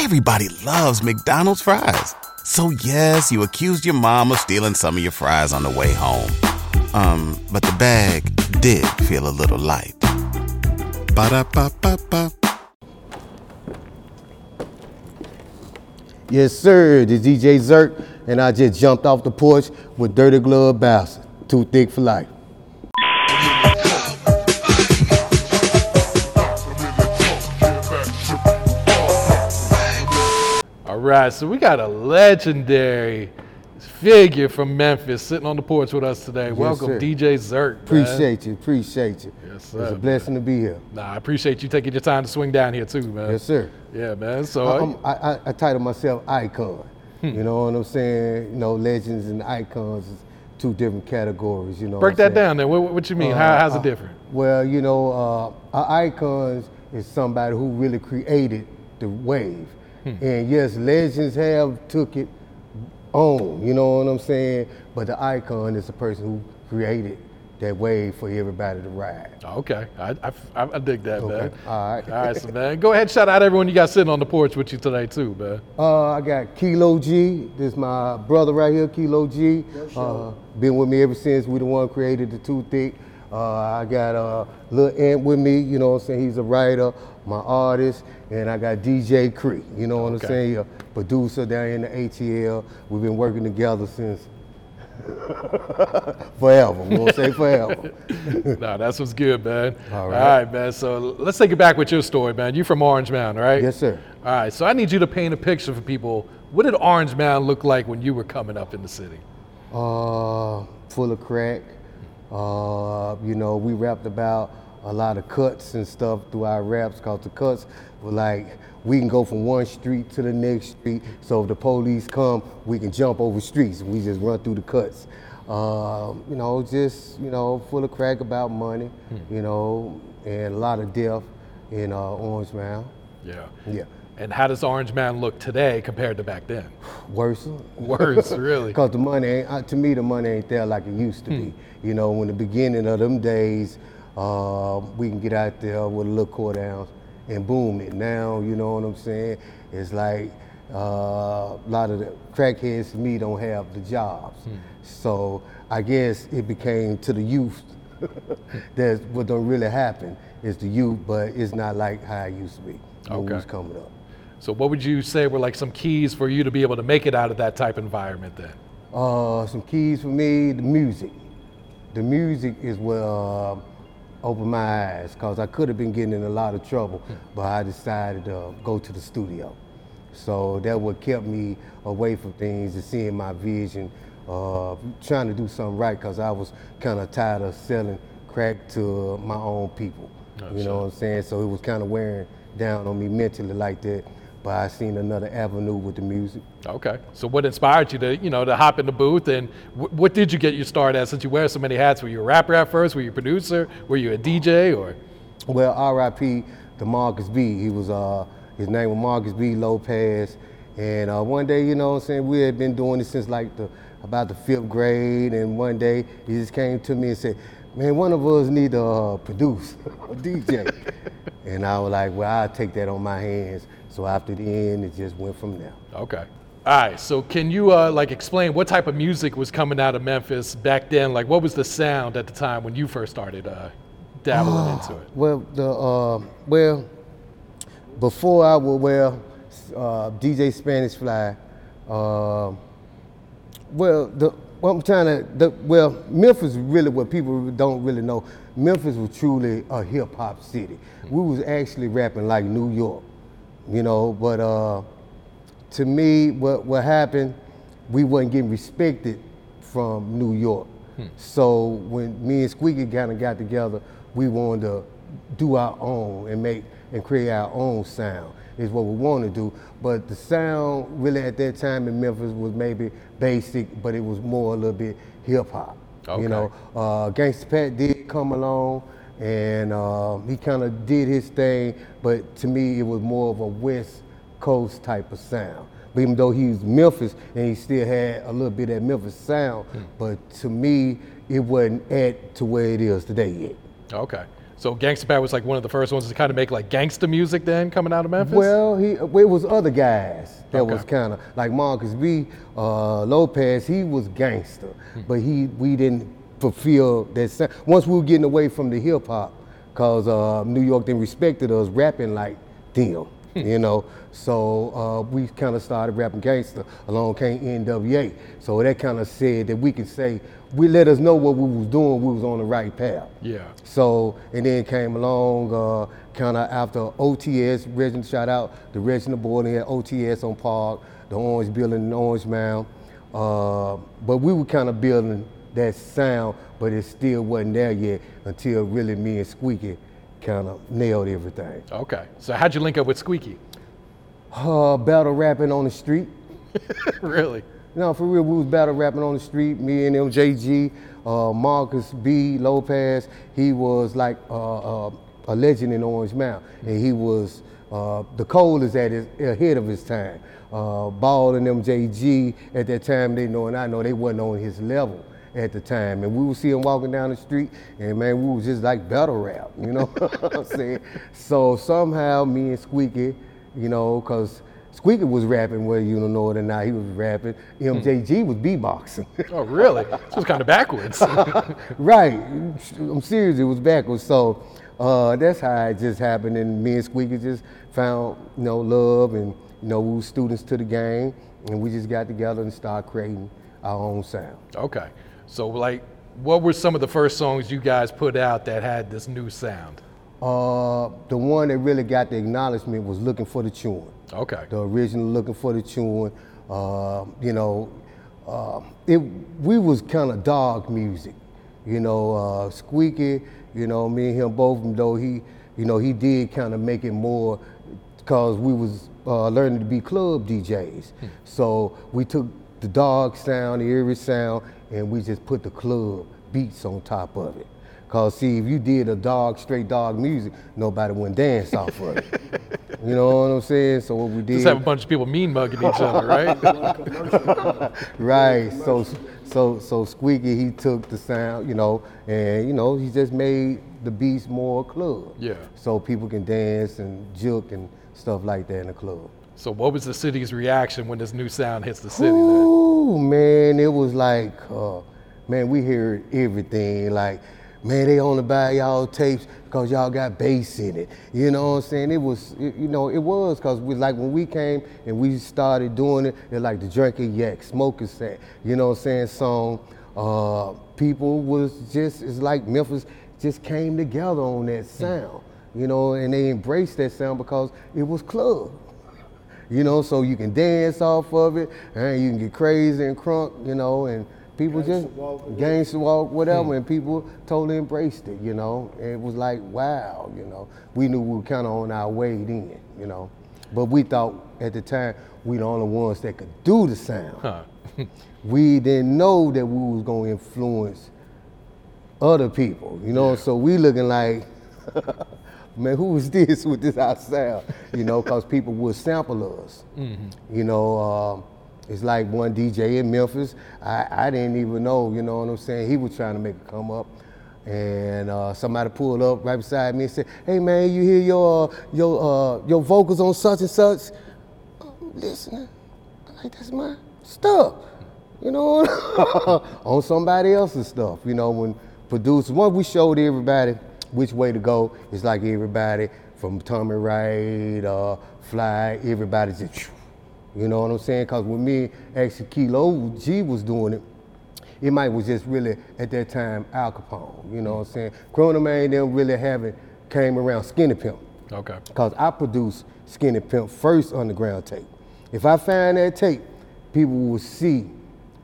Everybody loves McDonald's fries. So yes, you accused your mom of stealing some of your fries on the way home. Um, but the bag did feel a little light. Ba-da-ba-ba-ba. Yes, sir. This DJ Zirk, and I just jumped off the porch with Dirty Glove Bastard. Too thick for life. Right, so we got a legendary figure from Memphis sitting on the porch with us today. Welcome, sir. DJ Zirk. man. Appreciate you. Appreciate you. Yes, sir. It's a blessing to be here. Nah, I appreciate you taking your time to swing down here too, man. Yes, sir. Yeah, man. So I'm- I, I, I title myself Icon. You know what I'm saying? You know, legends and icons is two different categories. You know. break that down then. What, what you mean? Uh, How, how's uh, it different? Well, you know, uh, an icon is somebody who really created the wave. Hmm. And yes, legends have took it on, you know what I'm saying? But the icon is the person who created that wave for everybody to ride. Okay, I, I, I- I dig that, man. All right. All right, so man, go ahead, shout out everyone you got sitting on the porch with you today too, man. Uh, I got Kilo G. This is my brother right here, Kilo G. Uh, been with me ever since we the one created the Too Thick. Uh, I got uh, Lil Ant with me, you know what I'm saying? He's a writer, my artist. And I got DJ Cree, you know what Okay. I'm saying? A producer down in the ATL. We've been working together since forever. We gonna say forever. nah, that's what's good, man. All right. All right, man. So let's take it back with your story, man. You from Orange Mound, right? Yes, sir. All right, so I need you to paint a picture for people. What did Orange Mound look like when you were coming up in the city? uh, full of crack. Uh, you know, we rapped about a lot of cuts and stuff through our raps because the cuts were like, we can go from one street to the next street. So if the police come, we can jump over streets. And we just run through the cuts. Um, you know, just, you know, full of crack about money, you know, and a lot of death in uh, Orange Mound. Yeah. Yeah. And how does Orange Mound look today compared to back then? Worse. Worse, really. Because the money ain't, uh, to me, the money ain't there like it used to be. You know, in the beginning of them days, uh, we can get out there with a little ounce and boom it. Now, you know what I'm saying? It's like uh, a lot of the crackheads to me don't have the jobs. So I guess it became to the youth. That's what don't really happen is the youth, but it's not like how it used to be when we Okay. was coming up. So what would you say were like some keys for you to be able to make it out of that type environment then? Uh, some keys for me, the music. The music is what opened my eyes because I could have been getting in a lot of trouble, but I decided to go to the studio. So that what kept me away from things and seeing my vision, uh, trying to do something right because I was kind of tired of selling crack to my own people. you know what I'm saying? So it was kind of wearing down on me mentally like that. But I seen another avenue with the music. Okay. So what inspired you to, you know, to hop in the booth and wh- what did you get your start at since you wear so many hats? Were you a rapper at first? Were you a producer? Were you a DJ or? Well, R.I.P. to Marcus B. He was uh his name was Marcus B. Lopez, and uh, one day, you know, what I'm saying we had been doing this since like the about the fifth grade, and one day he just came to me and said, "Man, one of us need to uh, produce a DJ," and I was like, "Well, I'll take that on my hands." So after the end, it just went from there. Okay. All right. So can you uh, like explain what type of music was coming out of Memphis back then? Like what was the sound at the time when you first started uh, dabbling into it? Well, the uh, well, before I would wear uh, DJ Spanish Fly, uh, well, the what I'm trying to, the, well, Memphis really what people don't really know. Memphis was truly a hip hop city. We was actually rapping like New York, you know. But uh, to me, what what happened, we wasn't getting respected from New York. So when me and Squeeky kind of got together, we wanted to do our own and make and create our own sound. Is what we want to do. But the sound really at that time in Memphis was maybe basic, but it was more a little bit hip hop. Okay. You know, uh, Gangsta Pat did come along, and uh, he kind of did his thing. But to me, it was more of a West Coast type of sound. But even though he was Memphis and he still had a little bit of that Memphis sound, but to me, it wasn't at to where it is today yet. Okay. So Gangsta Pat was like one of the first ones to kind of make like gangsta music then coming out of Memphis. Well, he it was other guys that Okay. was kind of like Marcus B. Uh, Lopez. He was gangster, Hmm. but he we didn't fulfill that. sound. Once we were getting away from the hip hop, cause uh, New York didn't respected us rapping like them. you know. So uh, we kind of started rapping gangster. Along came NWA. So that kind of said that we could say we let us know what we was doing. We was on the right path. yeah. So, and then came along uh, kind of after OTS, Reginald, shout out the Reginald Boarding had OTS on Park, the Orange Building and Orange Mound. Uh, but we were kind of building that sound, but it still wasn't there yet until really me and Squeeky kind of nailed everything. Okay. So how'd you link up with Squeeky? Uh, battle rapping on the street. really? No, for real, we was battle rapping on the street. Me and MJG, uh, Marcus B. Lopez. He was like uh, uh, a legend in Orange Mound, and he was uh, the coldest at his ahead of his time. Uh, Ball and MJG at that time, they know, and I know they wasn't on his level at the time. And we would see him walking down the street, and man, we was just like battle rap, you know what I'm saying? So somehow, me and Squeeky, you know, because Squeeky was rapping, whether you don't know it or not, he was rapping. MJG was beatboxing. Oh, really? so was kind of backwards. right. I'm serious, it was backwards. So uh, that's how it just happened. And me and Squeeky just found, you know, love and, you know, we were students to the game and we just got together and started creating our own sound. okay. So like, what were some of the first songs you guys put out that had this new sound? Uh, the one that really got the acknowledgement was Looking for the Chewing. Okay. the original looking for the chewing. Uh, you know, uh, it we was kind of dog music. You know, uh, Squeeky. You know, me and him both. Though he, you know, he did kind of make it more because we was uh, learning to be club DJs. So we took the dog sound, the eerie sound, and we just put the club beats on top of it. Cause see, if you did a dog, straight dog music, nobody wouldn't dance off of it. You know what I'm saying? So what we did, Just have a bunch of people mean mugging each other, right? right? So, so, so Squeeky, he took the sound, you know, and you know, he just made the beats more club. Yeah. So people can dance and juke and stuff like that in the club. so what was the city's reaction when this new sound hits the city? Then? Man, it was like, uh, man, we heard everything. Like, man, they only buy y'all tapes because y'all got bass in it. You know what I'm saying? It was, it- you know, it was because we like when we came and we started doing it, it like the drinking yak, smoking set. You know what I'm saying? Song. Uh, people was just, it's like Memphis just came together on that sound. You know, and they embraced that sound because it was club. You know, so you can dance off of it, and you can get crazy and crunk, you know, and people Gangsta just walk, gangster walk, whatever, hmm. and people totally embraced it, you know. And it was like, wow, you know. We knew we were kind of on our way then, you know. But we thought at the time we the only ones that could do the sound. Huh. we didn't know that we was gonna influence other people, you know. So we looking like, man, who is this with this our sound? You know, because people would sample us. You know, um, it's like one DJ in Memphis. I, I didn't even know, you know what I'm saying? He was trying to make it come up. And uh, somebody pulled up right beside me and said, "Hey man, you hear your uh, your uh, your vocals on such and such?" I'm listening. I like that's my stuff, you know, on somebody else's stuff. You know, when producers, once we showed everybody which way to go, it's like everybody from Tommy Wright, uh, Fly, everybody just, you know what I'm saying? Because with me actually Kilo G was doing it, it might was just really at that time Al Capone, you know what I'm saying? Corona Man didn't really have it, came around Skinny Pimp. Okay. Because I produced Skinny Pimp first underground tape. If I find that tape, people will see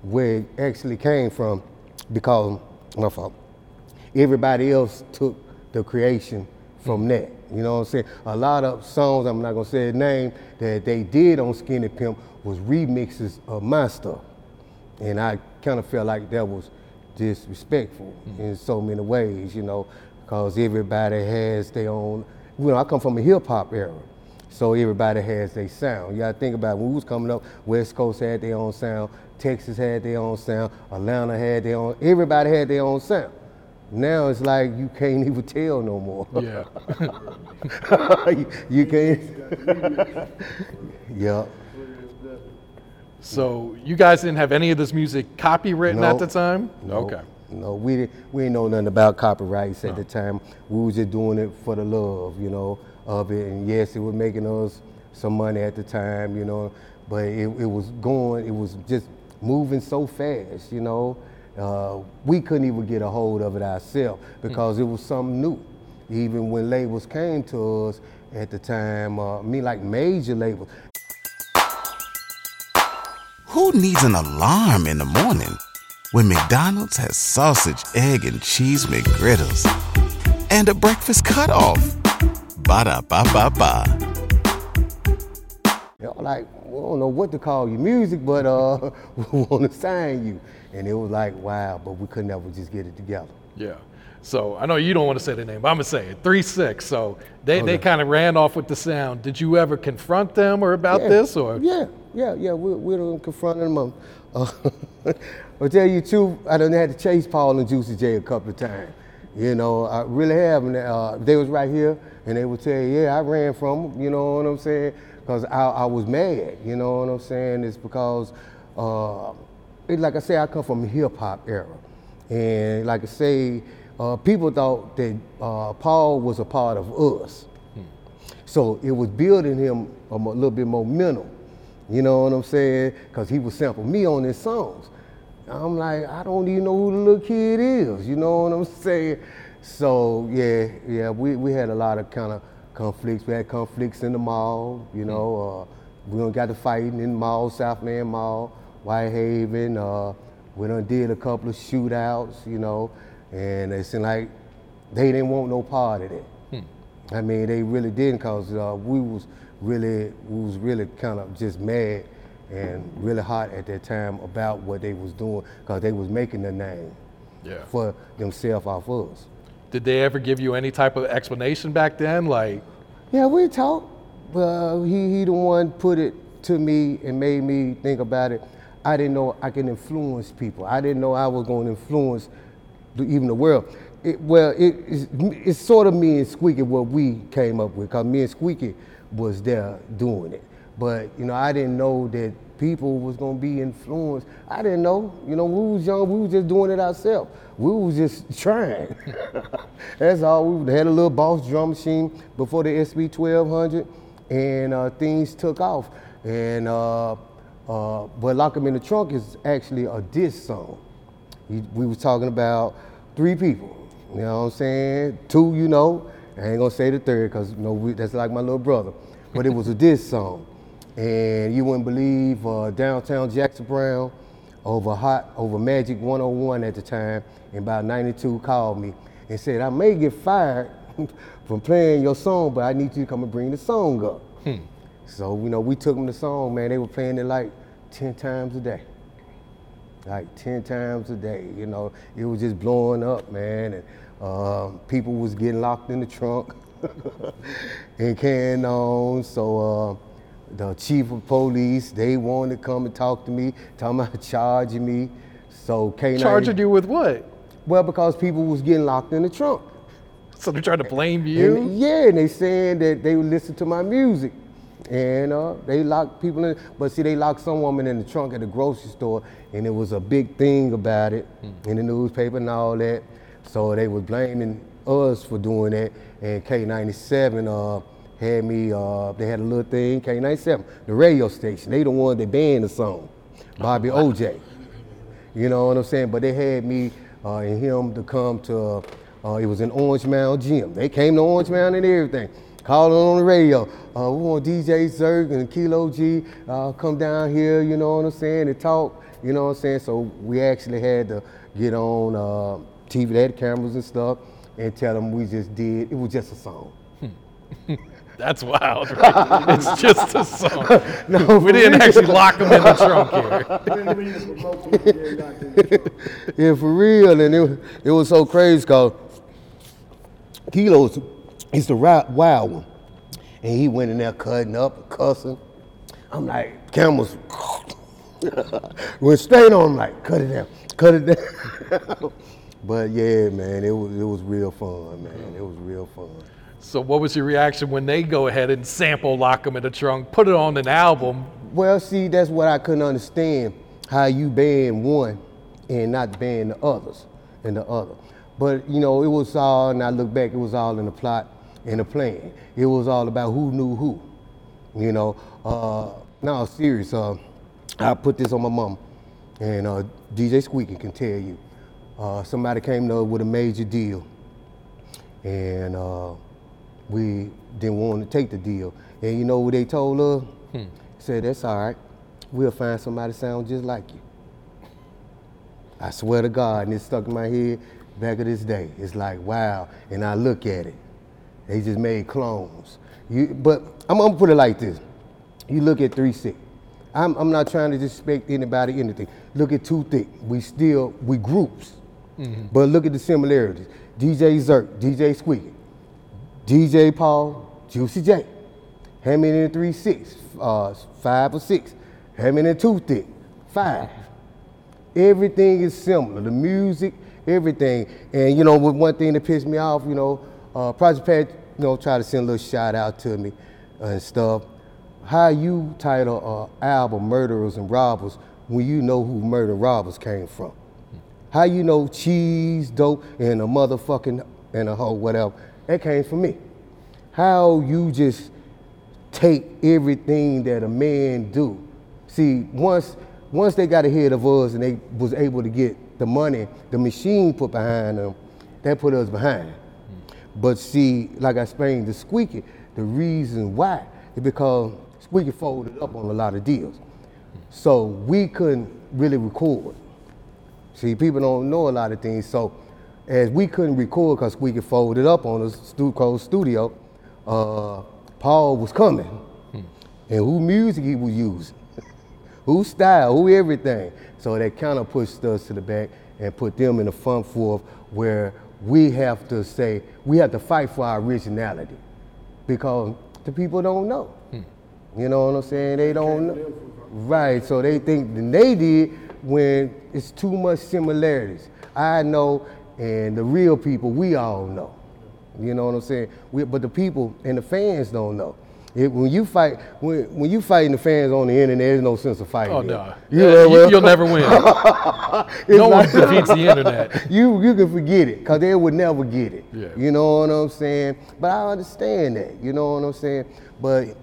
where it actually came from because, my fault, everybody else took the creation from mm. that. You know what I'm saying? A lot of songs, I'm not gonna say the name, that they did on Skinny Pimp was remixes of my stuff. And I kind of felt like that was disrespectful mm. in so many ways, you know, because everybody has their own, you know, I come from a hip hop era. So everybody has their sound. You gotta think about it. when we was coming up, West Coast had their own sound, Texas had their own sound, Atlanta had their own, everybody had their own sound. Now it's like you can't even tell no more. Yeah. you, you can't. yeah. So you guys didn't have any of this music copywritten at the time? No, Okay. No, we didn't. We didn't know nothing about copyrights at the time. We was just doing it for the love, you know, of it. And yes, it was making us some money at the time, you know. But it, it was going. It was just moving so fast, you know. Uh, we couldn't even get a hold of it ourselves because it was something new. Even when labels came to us at the time, uh, I mean, like major labels, Who needs an alarm in the morning when McDonald's has sausage, egg, and cheese McGriddles and a breakfast cutoff? Ba da ba ba ba. Like, we don't know what to call your music, but uh, we want to sign you. And it was like, wow, but we couldn't ever just get it together. Yeah. So I know you don't want to say the name, but I'm gonna say it. Three six. So they, they kind of ran off with the sound. Did you ever confront them or about Yeah. this or? Yeah, yeah, yeah. We, we done confronted them. Uh, I'll tell you truth, I done had to chase Paul and Juicy J a couple of times. You know, I really have. And uh, they was right here, and they would tell you, yeah, I ran from them. You know what I'm saying? Because I, I was mad. You know what I'm saying? It's because, uh, like I say, I come from a hip hop era, and like I say, uh, people thought that uh, Paul was a part of us. So it was building him a mo- little bit momentum. You know what I'm saying? Because he was sampling me on his songs. I'm like, I don't even know who the little kid is. You know what I'm saying? So yeah, yeah, we, we had a lot of kind of conflicts. We had conflicts in the mall. You know, uh, we got to fighting in the mall, Southland Mall, Whitehaven. Uh, we done did a couple of shootouts. You know, and it seemed like they didn't want no part of that. I mean, they really didn't, cause uh, we was really, we was really kind of just mad and really hot at that time about what they was doing, cause they was making the name Yeah. for themselves off us. Did they ever give you any type of explanation back then? Like, Yeah, we talked. But he he the one put it to me and made me think about it. I didn't know I can influence people. I didn't know I was going to influence the, even the world. It, well, it, it's, it's sort of me and Squeeky what we came up with, cause me and Squeeky was there doing it. But you know, I didn't know that people was gonna be influenced. I didn't know. You know, we was young. We was just doing it ourselves. We was just trying. That's all. We had a little Boss drum machine before the SP 1200, and uh, things took off. And uh, uh, but Lock 'Em in the Trunk is actually a diss song. He, we was talking about three people. You know what I'm saying? Two, you know. I ain't gonna say the third because you know that's like my little brother. But it was a diss song, and you wouldn't believe uh, downtown Jackson Brown over hot over Magic 101 at the time, in about 92 called me and said I may get fired from playing your song, but I need you to come and bring the song up. So you know we took them the song, man. They were playing it like 10 times a day like 10 times a day. You know, it was just blowing up, man. And um, people was getting locked in the trunk and carrying on. So uh, the chief of police, they wanted to come and talk to me, talking about charging me. So K9. charging you with what? Well, because people was getting locked in the trunk. So they're trying to blame you? And, yeah, and they saying that they would listen to my music. And uh, they locked people in, but see, they locked some woman in the trunk at the grocery store, and it was a big thing about it in the newspaper and all that. So they was blaming us for doing that. And K97 uh, had me, uh, they had a little thing, K97, the radio station. They the one that banned the song, Bobby O'Jay. You know what I'm saying? But they had me uh, and him to come to, uh, it was in Orange Mound Gym. They came to Orange Mound and everything. Calling on the radio. Uh, we want DJ Zirk and Kilo G uh, come down here, you know what I'm saying, and talk, you know what I'm saying? So we actually had to get on uh, TV, they had cameras and stuff, and tell them we just did, it was just a song. That's wild, right? it's just a song. No, we didn't actually lock them in the trunk here. Yeah, for real. And it, it was so crazy because Kilo's he's the wild one. And he went in there cutting up, and cussing. I'm like, cameras went straight on him, like, cut it down, cut it down. But yeah, man, it was it was real fun, man. It was real fun. So what was your reaction when they go ahead and sample Lock 'em in the Trunk, put it on an album? Well, see, that's what I couldn't understand. How you ban one and not ban the others and the other. But you know, it was all, and I look back, it was all in the plot and the plan. It was all about who knew who. You know, uh, now serious. Uh, I put this on my mom, and uh, DJ Squeeky can tell you. Uh, somebody came to with a major deal, and uh, we didn't want to take the deal. And you know what they told us? Said that's all right. We'll find somebody sound just like you. I swear to God, and it stuck in my head back of this day. It's like wow, and I look at it. They just made clones. You, but I'm, gonna put it like this. You look at Three Six. I'm, I'm not trying to disrespect anybody, anything. Look at Two Thick. We still we groups, but look at the similarities. DJ Zirk, DJ Squeeky, DJ Paul, Juicy J, Hammond in Three Six, uh, five or six, Hammond in Two Thick, five. Everything is similar. The music, everything. And you know, with one thing that pissed me off, you know, uh, Project Pat, you know, try to send a little shout out to me and stuff. How you title an album "Murderers and Robbers" when you know who Murder Robbers came from? How you know cheese, dope, and a motherfucking and a hoe, whatever? That came from me. How you just take everything that a man do. See, once once they got ahead of us and they was able to get the money, the machine put behind them, that put us behind. But see, like I explained, the squeaky, the reason why is because squeaky folded up on a lot of deals. So we couldn't really record. See, people don't know a lot of things. So as we couldn't record because Squeeky folded up on us, Stu Cole Studio, uh, Paul was coming. And who music he was using, who style, who everything. So that kind of pushed us to the back and put them in the front fourth where we have to say, we have to fight for our originality because the people don't know. Hmm. You know what I'm saying? They don't know. Right, so they think than they did when it's too much similarities. I know, and the real people, we all know. You know what I'm saying? We, but the people and the fans don't know. It, when you fight, when, when you fighting the fans on the internet, there's no sense of fighting. Oh no, You Yeah, know, you, will never win. no one defeats the internet. you you can forget it because they would never get it. Yeah. You know what I'm saying? But I understand that. You know what I'm saying? But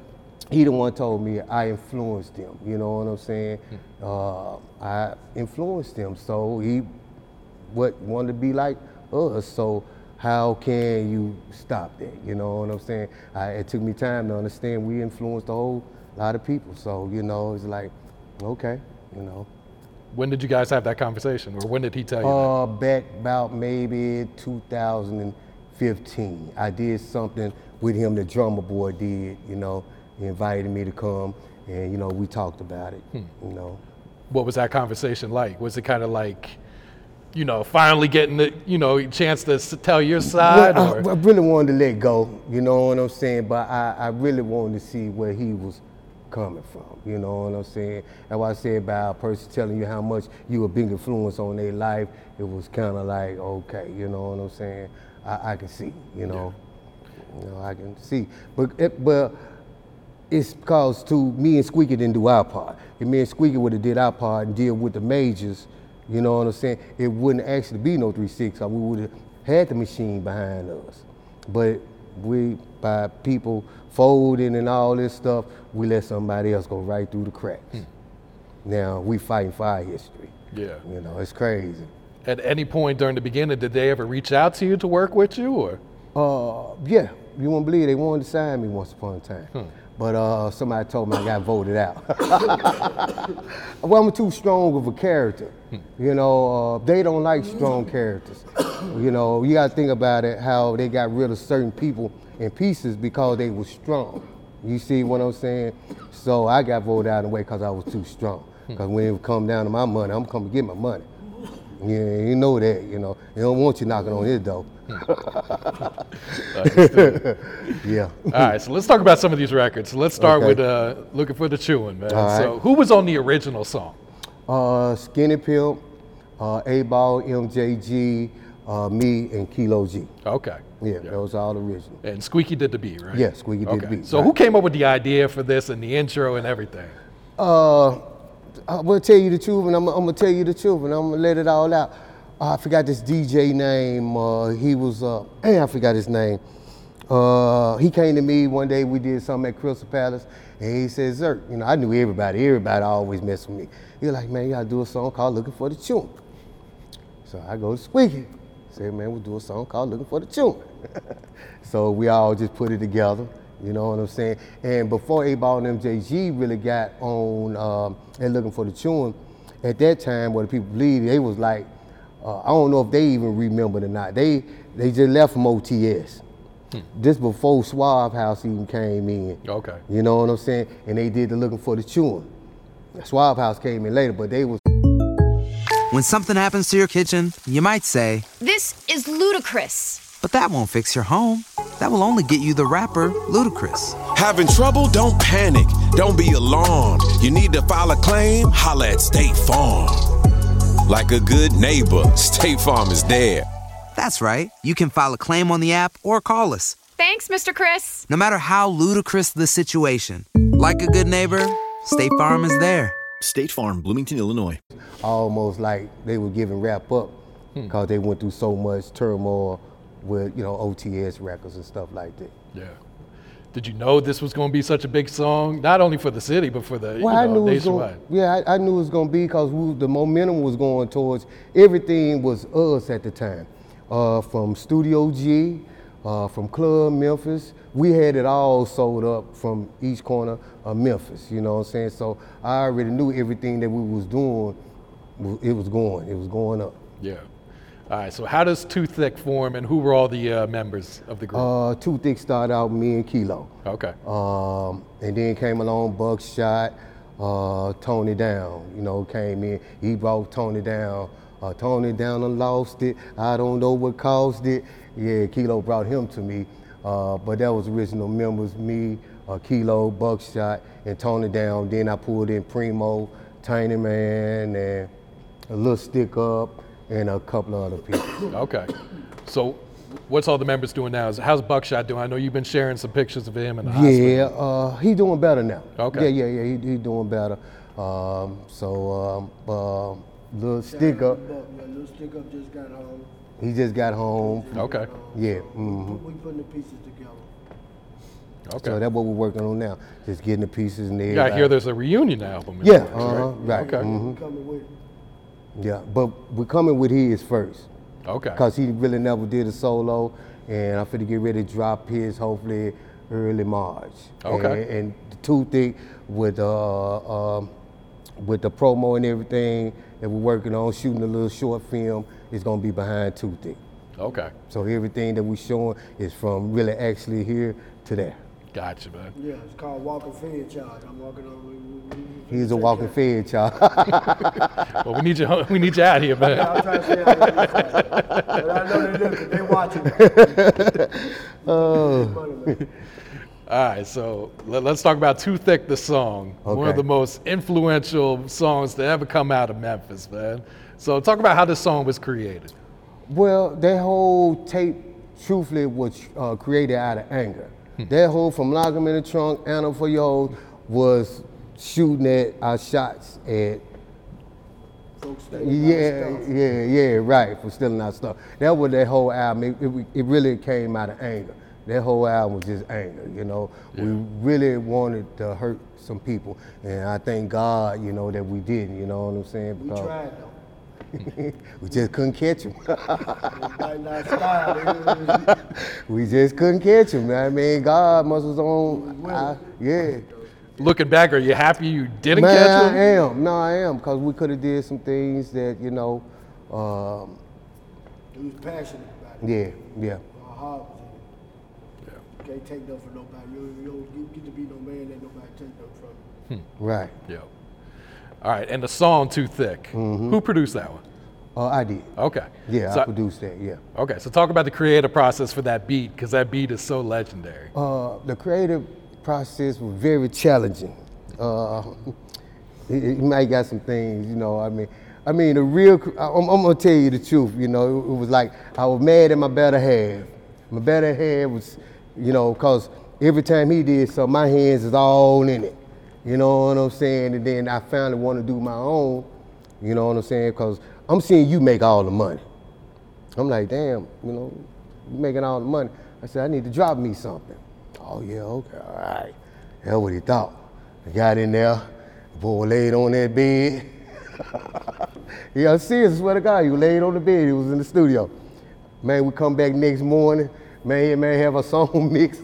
he the one told me I influenced him. You know what I'm saying? Uh, I influenced him, so he what wanted to be like us. So how can you stop that? You know what I'm saying? I, it took me time to understand we influenced a whole lot of people. So you know, it's like, okay, you know. When did you guys have that conversation, or when did he tell you? that? Uh, back about maybe 2015. I did something with him the drummer boy did, you know. He invited me to come and, you know, we talked about it, you know. What was that conversation like? Was it kind of like, you know, finally getting the, you know, chance to tell your side, Well, I, I really wanted to let go, you know what I'm saying? But I, I really wanted to see where he was coming from, you know what I'm saying? That's why I said about a person telling you how much you were big influence on their life, it was kind of like, okay, you know what I'm saying? I, I can see, you know, you know, I can see. But, it, but it's because to me and Squeeky didn't do our part. If me and Squeeky would have did our part and deal with the majors, you know what I'm saying, it wouldn't actually be no 3-6. We would have had the machine behind us. But we, by people folding and all this stuff, we let somebody else go right through the cracks. Now we fighting for our history. yeah. You know, it's crazy. At any point during the beginning, did they ever reach out to you to work with you, or? Uh, yeah, you won't believe they wanted to sign me once upon a time. But uh, somebody told me I got voted out. well, I'm too strong of a character. You know, uh, they don't like strong characters. you know, you got to think about it how they got rid of certain people in pieces because they were strong. You see what I'm saying? So I got voted out of the way because I was too strong. Because when it come down to my money, I'm coming to get my money. Yeah, you know that, you know. They don't want you knocking on his door. Yeah. All right, so let's talk about some of these records. Let's start Okay. with uh, "Looking for the Chewing," man. All So, right. who was on the original song? Uh, Skinny Pimp, uh, 8Ball, MJG, uh, me and Kilo G. Okay. Yeah, those are all original. And Squeeky did the beat, right? Yeah, Squeeky did the Okay. beat, So right. who came up with the idea for this and the intro and everything? Uh, I'm gonna tell you the truth, and I'm, I'm gonna tell you the truth, and I'm gonna let it all out. Uh, I forgot this DJ name. Uh, he was, uh, man, I forgot his name. Uh, he came to me one day. We did something at Crystal Palace, and he says, "Zirk, you know, I knew everybody. Everybody always mess with me. He was like, man, you gotta do a song called Looking for the Tune." So I go to Squeeky. Say, man, we'll do a song called Looking for the Tune. so we all just put it together. You know what I'm saying? And before 8Ball and MJG really got on um, and Looking for the Tune, at that time, what the people believe, they was like, uh, I don't know if they even remembered or not. They they just left from OTS. This before Suave House even came in. Okay. You know what I'm saying? And they did the Looking for the chewing. Suave House came in later, but they was When something happens to your kitchen, you might say, This is ludicrous. but that won't fix your home. That will only get you the rapper, Ludacris. Having trouble? Don't panic. Don't be alarmed. You need to file a claim? Holla at State Farm. Like a good neighbor, State Farm is there. That's right. You can file a claim on the app or call us. Thanks, Mr. Chris. No matter how ludicrous the situation, like a good neighbor, State Farm is there. State Farm, Bloomington, Illinois. almost like they were giving wrap up Hmm. because they went through so much turmoil with you know OTS records and stuff like that. Yeah. Did you know this was going to be such a big song, not only for the city but for the Well, you I know, knew it was nationwide? going. Yeah, I, I knew it was going to be because the momentum was going towards everything was us at the time, uh, from Studio G, uh, from Club Memphis. We had it all sold up from each corner of Memphis. You know what I'm saying? So I already knew everything that we was doing. It was going. It was going up. Yeah. All right. So how does Too Thick form, and who were all the uh, members of the group? Uh, Two Thick started out me and Kilo. okay. Um, and then came along Buckshot, uh, Tony Down, you know, came in. He brought Tony Down. Uh, Tony Down and lost it. I don't know what caused it. Yeah, Kilo brought him to me. Uh, but that was original members, me, uh, Kilo, Buckshot, and Tony Down. Then I pulled in Primo, Tiny Man, and a little stick up, and a couple of other people. Okay. So what's all the members doing now? Is- How's Buckshot doing? I know you've been sharing some pictures of him in the hospital. Yeah, uh, he doing better now. Okay. Yeah, yeah, yeah. He, he doing better. Um, so, um, uh, little stick up. Yeah, little stick up just got home. He just got home. Okay. Yeah. hmm We putting the pieces together. Okay. So that's what we're working on now. Just getting the pieces and you got to everybody- hear there's a reunion album. in Yeah. Uh-huh. Right. Okay. mhm, Coming with it. Yeah. But we're coming with his first. Okay. Cause he really never did a solo, and I'm finna get ready to drop his hopefully early March. Okay. And, and the two thing with uh, um, with the promo and everything that we're working on, shooting a little short film, is gonna be behind two thing. Okay. So everything that we're showing is from really actually here to there. Gotcha, man. Yeah, it's called Walking Fed Charge. I'm walking on. we- we- we- He's a walking care- fed child. Well, we need you. We need you out here, man. I'm trying to say how to do But I know they looking. They watching. oh. All right, so let, us talk about Too Thick, the song. One of Okay. the most influential songs to ever come out of Memphis, man. So talk about how this song was created. Well, that whole tape, truthfully, was uh, created out of anger. Hmm. That whole from lock 'em in the trunk, Anna for your was shooting at our shots at. Folks stealing Yeah, yeah, yeah, right, for stealing our stuff. That was that whole album. It, it, it really came out of anger. That whole album was just anger, you know. We really wanted to hurt some people, and I thank God, you know, that we didn't. You know what I'm saying? We Because tried though. We just couldn't catch them. Might not style. we just couldn't catch him. Man. I mean, God must was on. I, yeah, Looking back, are you happy you didn't man, catch I him? am. No, I am, cause we could have did some things that you know. Um, He was passionate about it. yeah, yeah. Our heart was in it. You can't take no for nobody. You, you don't you get to be no man that nobody take no from. you. Right. Yeah. All right, and the song Too Thick. Who produced that one? Uh, I did. Okay. Yeah, So- I produced that. Yeah. Okay, so talk about the creative process for that beat, because that beat is so legendary. Uh, the creative process was very challenging. Uh, it might got some things, you know. I mean, I mean, the real. I'm, I'm gonna tell you the truth. You know, it, it was like I was mad at my better half. My better half was, you know, cause every time he did something, my hands is all in it. You know what I'm saying? And then I finally want to do my own. You know what I'm saying? Cause I'm seeing you make all the money. I'm like, damn, you know, you making all the money. I said, I need to drop me something. Oh yeah, okay, all right. That's what he thought. I got in there, boy laid on that bed. yeah, I'm serious, I swear to God, was laid on the bed, he was in the studio. Man, we come back next morning, man, he man have a song mixed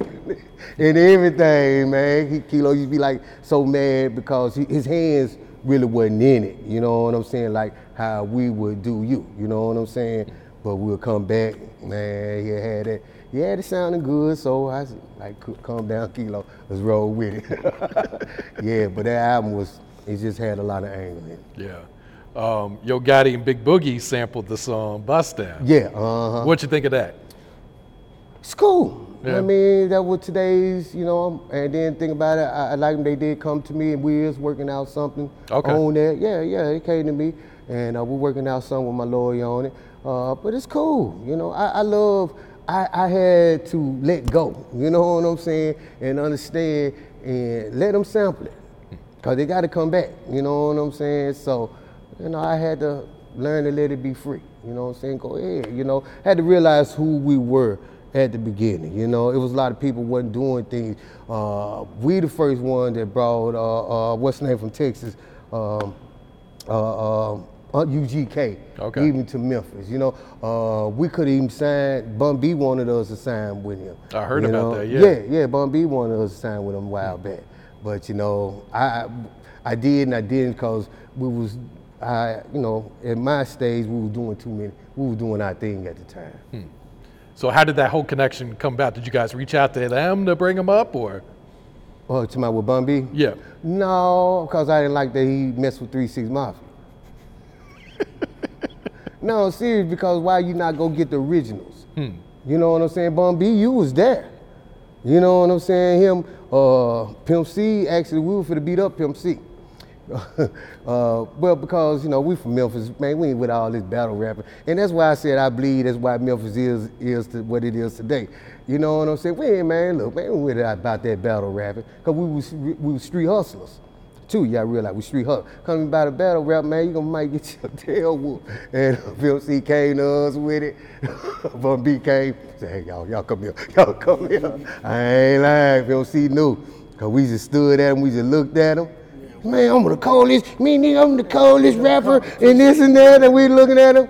and everything, man. He, Kilo used to be like so mad because he, his hands really wasn't in it, you know what I'm saying? Like how we would do you, you know what I'm saying? But we'll come back, man, he had it. Had it sounding good, so I like calm down, Kilo, let's roll with it. yeah, but that album was, it just had a lot of anger in it. Yeah. Um, Yo Gotti and Big Boogie sampled the song Bust Down. Yeah, uh-huh. What you think of that? It's cool. Yeah. I mean, that was today's, you know, and then think about it, I, I like them, they did come to me and we is working out something Okay. on that. Yeah, yeah, they came to me and uh, we're working out something with my lawyer on it. Uh, but it's cool, you know, I, I love, I, I had to let go, you know what I'm saying, and understand and let them sample it. Cause they gotta come back, you know what I'm saying? So, you know, I had to learn to let it be free. You know what I'm saying? Go ahead, you know. Had to realize who we were at the beginning. You know, it was a lot of people wasn't doing things. Uh, we the first one that brought uh, uh, what's the name from Texas, um, uh, uh, UGK, Okay. even to Memphis. You know, uh, we could even sign. Bun B wanted us to sign with him. I heard you about know? that, yeah. Yeah, yeah, Bun B wanted us to sign with him a while back, but you know, I I, did and I didn't because we was I you know at my stage we were doing too many we were doing our thing at the time. So how did that whole connection come about? Did you guys reach out to them to bring them up, or Oh, to my with yeah? No, because I didn't like that he messed with Three Six Mafia. no, I'm serious because why you not go get the originals? You know what I'm saying? Bun B, you was there. You know what I'm saying? Him, uh, Pimp C, actually we were for to beat up Pimp C. uh, well, because you know we from Memphis, man, we ain't with all this battle rapping, and that's why I said I believe that's why Memphis is is what it is today. You know what I'm saying? We ain't man, look, man, we ain't about that battle rapping, cause we was we was street hustlers. Too, y'all realize we street hustlers. Coming by the battle rap, man, you gonna might get your tail whooped. And Pimp C came to us with it. Bun B came, said, hey y'all, y'all come here, y'all come here. I ain't lying, Pimp C knew, cause we just stood at him, we just looked at him. Man, I'm the coldest, me nigga, I'm the coldest rapper, and this and that, and we looking at him.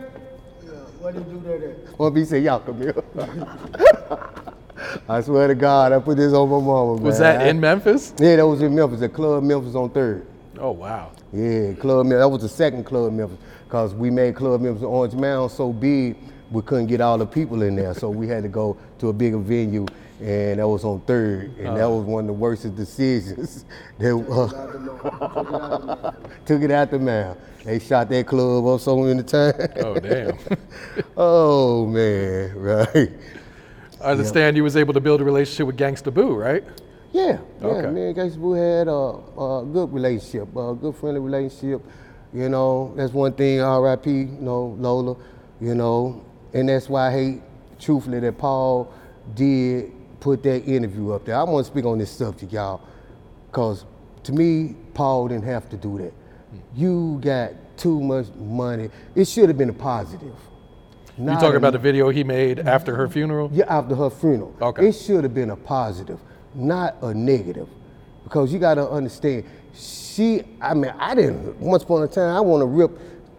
Yeah, why did you do that at? Bun B said, y'all come here. I swear to God, I put this on my mama, Was that in Memphis? Yeah, that was in Memphis, at Club Memphis on 3rd. Oh wow. Yeah, Club Memphis. That was the second Club Memphis, because we made Club Memphis Orange Mound so big, we couldn't get all the people in there, so we had to go to a bigger venue, and that was on 3rd, and that was one of the worst decisions. that, uh, took it out the mouth. They shot that club up so many times. Oh damn. oh man, right. I understand you was able to build a relationship with Gangsta Boo, right? Yeah, yeah. Okay. Me and Gangsta Boo had a, a good relationship, a good friendly relationship. You know, that's one thing. R.I.P. You know, Lola. You know, and that's why I hate, truthfully, that Paul did put that interview up there. I want to speak on this subject, y'all, because to me, Paul didn't have to do that. You got too much money. It should have been a positive. You talking about the video he made after her funeral? yeah, after her funeral. Okay. It should have been a positive, not a negative. Because you gotta understand, she, I mean, I didn't, once upon a time, I wanna rip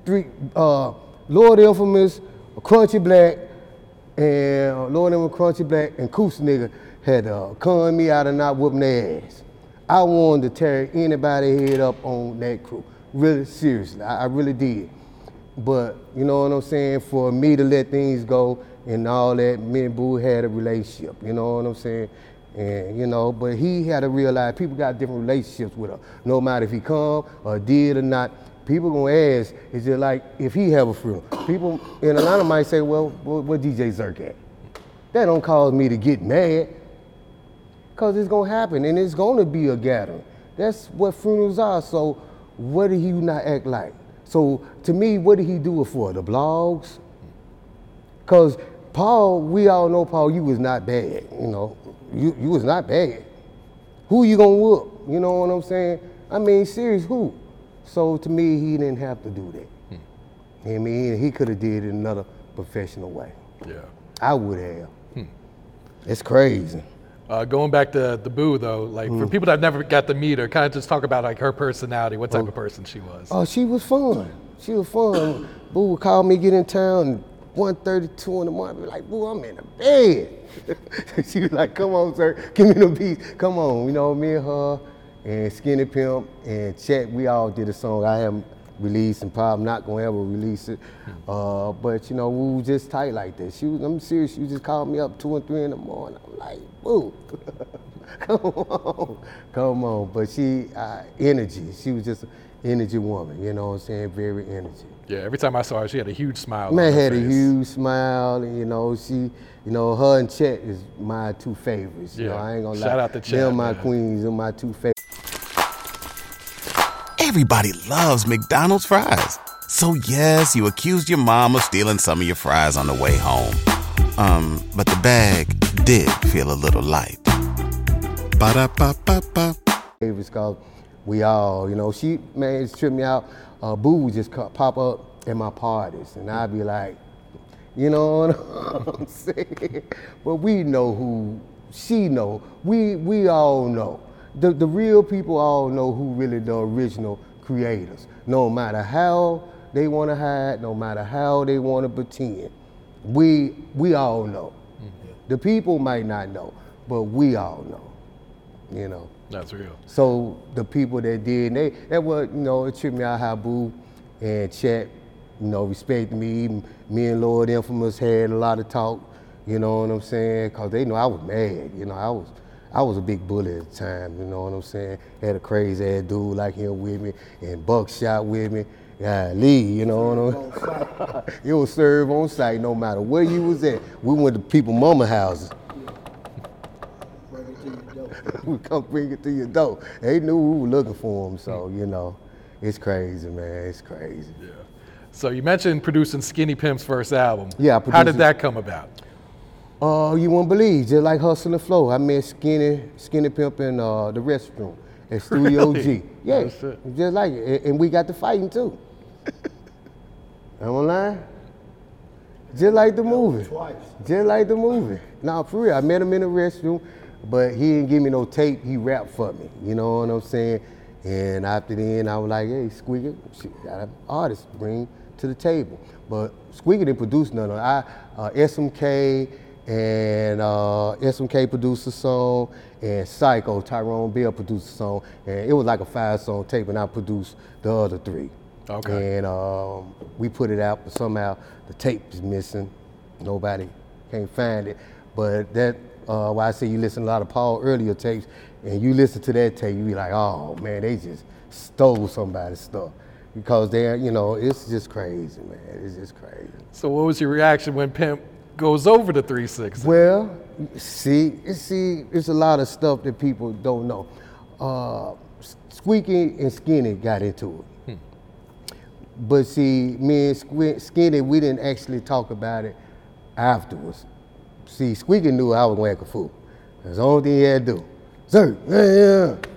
three, uh, Lord Infamous, Crunchy Black, and uh, Lord Infamous, Crunchy Black, and Koopsta Knicca had uh, con me out of not whooping their ass. I wanted to tear anybody head up on that crew. Really, seriously, I, I really did. But you know what I'm saying? For me to let things go and all that, me and Boo had a relationship. You know what I'm saying? And you know, but he had to realize people got different relationships with her. No matter if he come or did or not, people gonna ask. Is it like if he have a funeral? People in Atlanta might say, well, what, DJ Zirk at? That don't cause me to get mad. Cause it's gonna happen and it's gonna be a gathering. That's what funerals are. So what do you not act like? So to me, what did he do it for? The blogs? Cause Paul, we all know Paul, you was not bad. You know, you you was not bad. Who you gonna whoop? You know what I'm saying? I mean, serious who? So to me, he didn't have to do that. I mean, he could have did it another professional way. Yeah. I would have. It's crazy. Uh, going back to the Boo though, like Mm. for people that never got to meet her, kind of just talk about like her personality, what type of person she was. Oh, she was fun. She was fun. Boo would call me, get in town, 1.32 in the morning, be like, Boo, I'm in the bed. she was like, come on, sir, give me the beat. Come on, you know, me and her and Skinny Pimp and Chet, we all did a song I haven't released and probably not gonna ever release it. Uh, but you know, we was just tight like that. She was, I'm serious, she just called me up two and three in the morning. I'm like, Boo. come on, come on. But she, uh, energy. She was just an energy woman. You know what I'm saying? Very energy. Yeah, every time I saw her, she had a huge smile. Man had a huge smile, and you know she, you know her and Chet is my two favorites. You know Yeah. I ain't gonna lie. Shout out to Chet, Them my man. queens, them my two favorites. Everybody loves McDonald's fries. So yes, you accused your mom of stealing some of your fries on the way home. Um, but the bag did feel a little light. Ba-da-ba-ba-ba. favorites cause we all, you know, she man it's tripped me out. Uh, Boo would just pop up at my parties, and I'd be like, you know what I'm saying? But we know who she know. We we all know. The the real people all know who really the original creators. No matter how they want to hide, no matter how they want to pretend, we we all know. Mm-hmm. The people might not know, but we all know. You know. That's real. So the people that did, they that was you know it tripped me out how Boo and Chet, you know, respected me. Even me and Lord Infamous had a lot of talk. You know what I'm saying? Cause they know I was mad. You know I was I was a big bully at the time. You know what I'm saying? Had a crazy ass dude like him with me and Buckshot with me. Yeah, Lee, you know what I'm saying? It was served on site no matter where you was at. We went to people mama houses. Bring it to your door. we come bring it to your door. They knew we were looking for them, so you know, it's crazy, man. It's crazy. Yeah. So you mentioned producing Skinny Pimp's first album. Yeah, I How did it. that come about? Uh, you won't believe, just like Hustle and Flow, I met Skinny, Skinny Pimp in uh, the restroom at Studio? G. Yeah, just like it, and- we got to fighting too. I'm lying. Just like the movie. Twice. Just like the movie. Nah, for real. I met him in the restroom, but he didn't give me no tape. He rapped for me. You know what I'm saying? And after then, I was like, hey, Squeaker, shit, got an artist to bring to the table. But Squeaker didn't produce none of it. I, uh, SMK and uh, SMK produced a song, and Psycho, Tyrone Bill produced a song, and it was like a five-song tape, and I produced the other three. Okay. And um, we put it out, but somehow the tape is missing. Nobody can't find it. But that, uh, why I say you listen to a lot of Paul earlier tapes, and you listen to that tape, you be like, oh man, they just stole somebody's stuff. Because they're, you know, it's just crazy, man. It's just crazy. So what was your reaction when Pimp goes over the Three 6? Well, see, see, it's a lot of stuff that people don't know. Uh, Squeeky and Skinny got into it. But see, me and Sque- Skinny, we didn't actually talk about it afterwards. See, Squeeky knew I was going to act a fool. That's the only thing he had to do. Sir, yeah, yeah.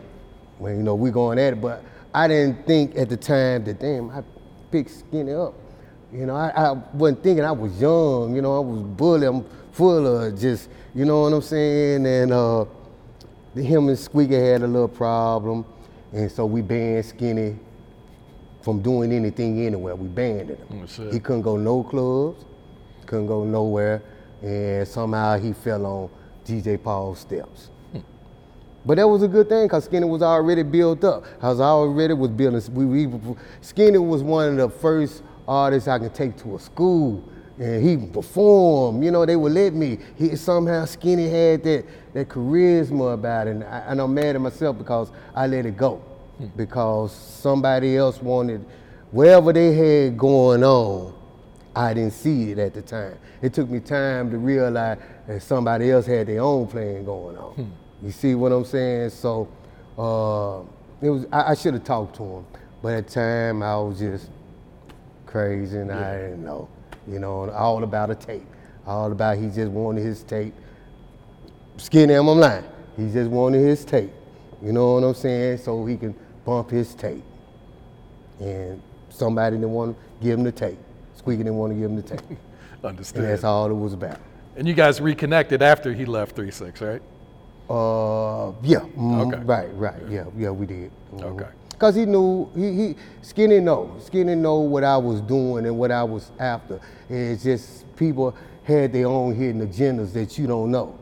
Well, you know, we going at it, but I didn't think at the time that, damn, I picked Skinny up. You know, I, I wasn't thinking I was young, you know, I was bully, I'm full of just, you know what I'm saying? And uh, him and Squeeky had a little problem, and so we banned Skinny from doing anything anywhere. We banned him. Oh, he couldn't go no clubs, couldn't go nowhere, and somehow he fell on DJ Paul's steps. But that was a good thing because Skinny was already built up. I was already was building. We, we, Skinny was one of the first artists I can take to a school, and he performed. You know, they would let me. He somehow Skinny had that that charisma about it, and, I, and I'm mad at myself because I let it go because somebody else wanted whatever they had going on. I didn't see it at the time. It took me time to realize that somebody else had their own plan going on. You see what I'm saying? So uh, it was. I, I should have talked to him, but at the time I was just crazy, and I didn't know. You know, all about a tape. All about he just wanted his tape. Skinny him, I'm lying. He just wanted his tape. You know what I'm saying? So he can bump his tape. And somebody didn't want to give him the tape. Squeeky didn't want to give him the tape. Understood. and that's all it was about. And you guys reconnected after he left Three Six, right? Uh, yeah. mhm, Okay. Right, right. Yeah, yeah, we did. Mhm. Okay. Cause he knew he, he Skinny know Skinny know what I was doing and what I was after. It's just people had their own hidden agendas that you don't know.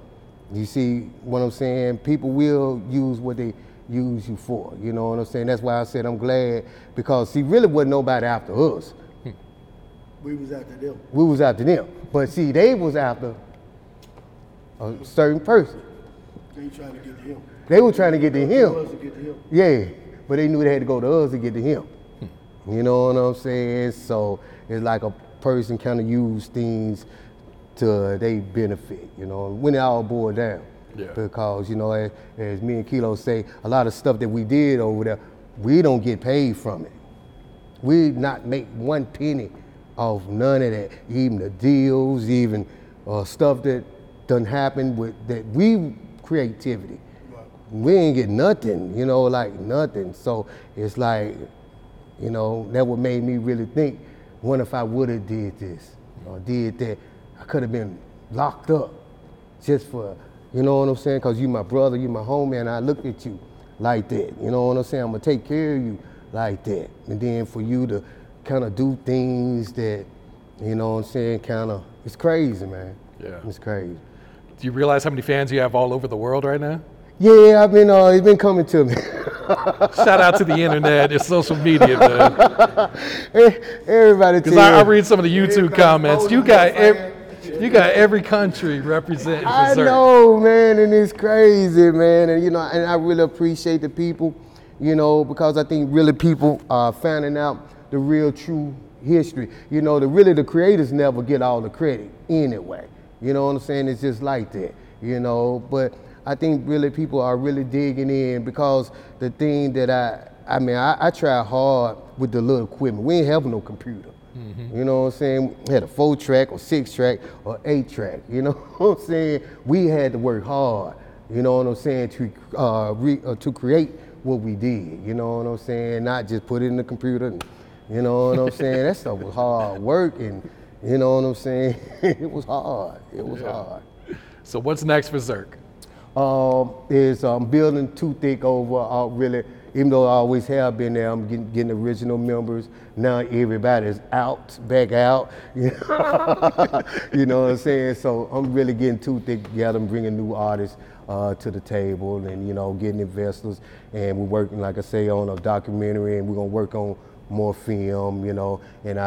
You see what I'm saying? People will use what they use you for. You know what I'm saying? That's why I said I'm glad because see, really wasn't nobody after us. Hmm. We was after them. We was after them, but see, they was after a certain person. They trying to get to him. They were trying to get to him. To get to him. Yeah, but they knew they had to go to us to get to him. You know what I'm saying? So it's like a person kind of use things to their benefit, you know, when it all boiled down. Yeah. Because, you know, as, as me and Kilo say, a lot of stuff that we did over there, we don't get paid from it. We not make one penny off none of that, even the deals, even uh, stuff that done happen with that we creativity. We ain't get nothing, you know, like nothing. So it's like, you know, that what made me really think, what if I would have did this or did that? I could have been locked up just for, you know what I'm saying? Cause you my brother, you my homie, and I look at you like that. You know what I'm saying? I'm gonna take care of you like that. And then for you to kind of do things that, you know what I'm saying, kind of, it's crazy, man. Yeah. It's crazy. Do you realize how many fans you have all over the world right now? Yeah, I've been, uh, it's been coming to me. Shout out to the internet and social media, man. Everybody Because tell I, I read some of the YouTube comments. You got ev- you got every country representing I Berserk. know, man, and it's crazy, man. And you know, and I really appreciate the people, you know, because I think really people are finding out the real true history. You know, the really the creators never get all the credit anyway. You know what I'm saying? It's just like that, you know. But I think really people are really digging in because the thing that I I mean, I, I try hard with the little equipment. We ain't have no computer. You know what I'm saying? We had a four track or six track or eight track. You know what I'm saying? We had to work hard. You know what I'm saying to uh, re, uh, to create what we did. You know what I'm saying? Not just put it in the computer. And, you know what I'm saying? That stuff was hard work, and you know what I'm saying? it was hard. It was hard. So what's next for Zirk? Um, is um, building 2 Thick over uh, really, even though I always have been there, I'm getting, getting original members. Now everybody's out, back out. You know, what I'm saying? So I'm really getting 2 Thick together and bringing new artists uh, to the table and, you know, getting investors. And we're working, like I say, on a documentary and we're going to work on more film, you know. And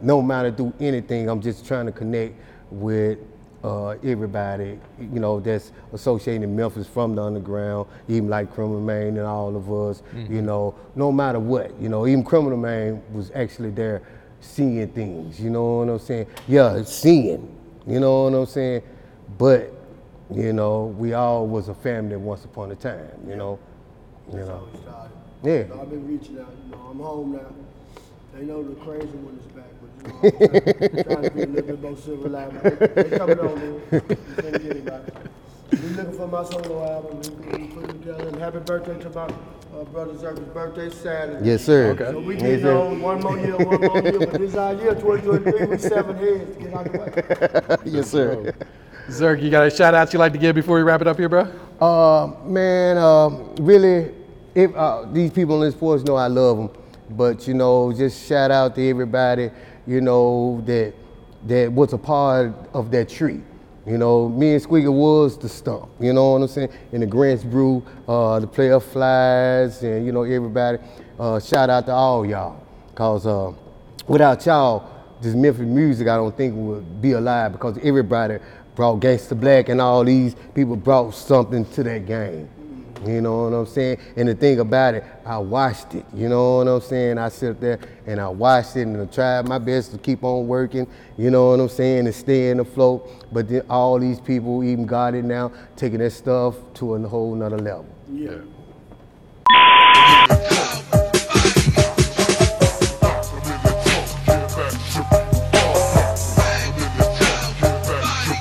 no matter do anything, I'm just trying to connect with uh, everybody, you know, that's associating Memphis from the underground, even like Criminal Manne and all of us, you know, no matter what, you know, even Criminal Manne was actually there seeing things, you know what I'm saying? Yeah, it's seeing, you know what I'm saying? But, you know, we all was a family once upon a time, you know, you know. We started. Yeah. So I've been reaching out. You know, I'm home now. They know the crazy one is back, but you know, I'm trying to be a little bit more civilized. They, they coming on, man. You can't get anybody. We looking for my solo album. We, we put it together. And happy birthday to my uh, brother Zirk's birthday Saturday. Yes, sir. Okay. So we Yes, getting sir. on one more year, one more year, but this is our year, 2023, we seven heads to get out the way. Yes, sir. Zirk, you got a shout out you like to give before we wrap it up here, bro? Uh, man, uh, really, if uh, these people in this sports know I love them, but you know, just shout out to everybody, you know, that that was a part of that tree. You know, me and Squeeky was the stump. You know what I'm saying? In the Grants Brew, uh, the player flies, and you know everybody. Uh, shout out to all y'all, cause uh, without y'all, this Memphis music I don't think would be alive because everybody brought Gangsta Blac and all these people brought something to that game. You know what I'm saying? And the thing about it, I watched it. You know what I'm saying? I sit there and I watched it and I tried my best to keep on working. You know what I'm saying? And stay in the flow. But then all these people, even got it now, taking that stuff to a whole nother level. Yeah.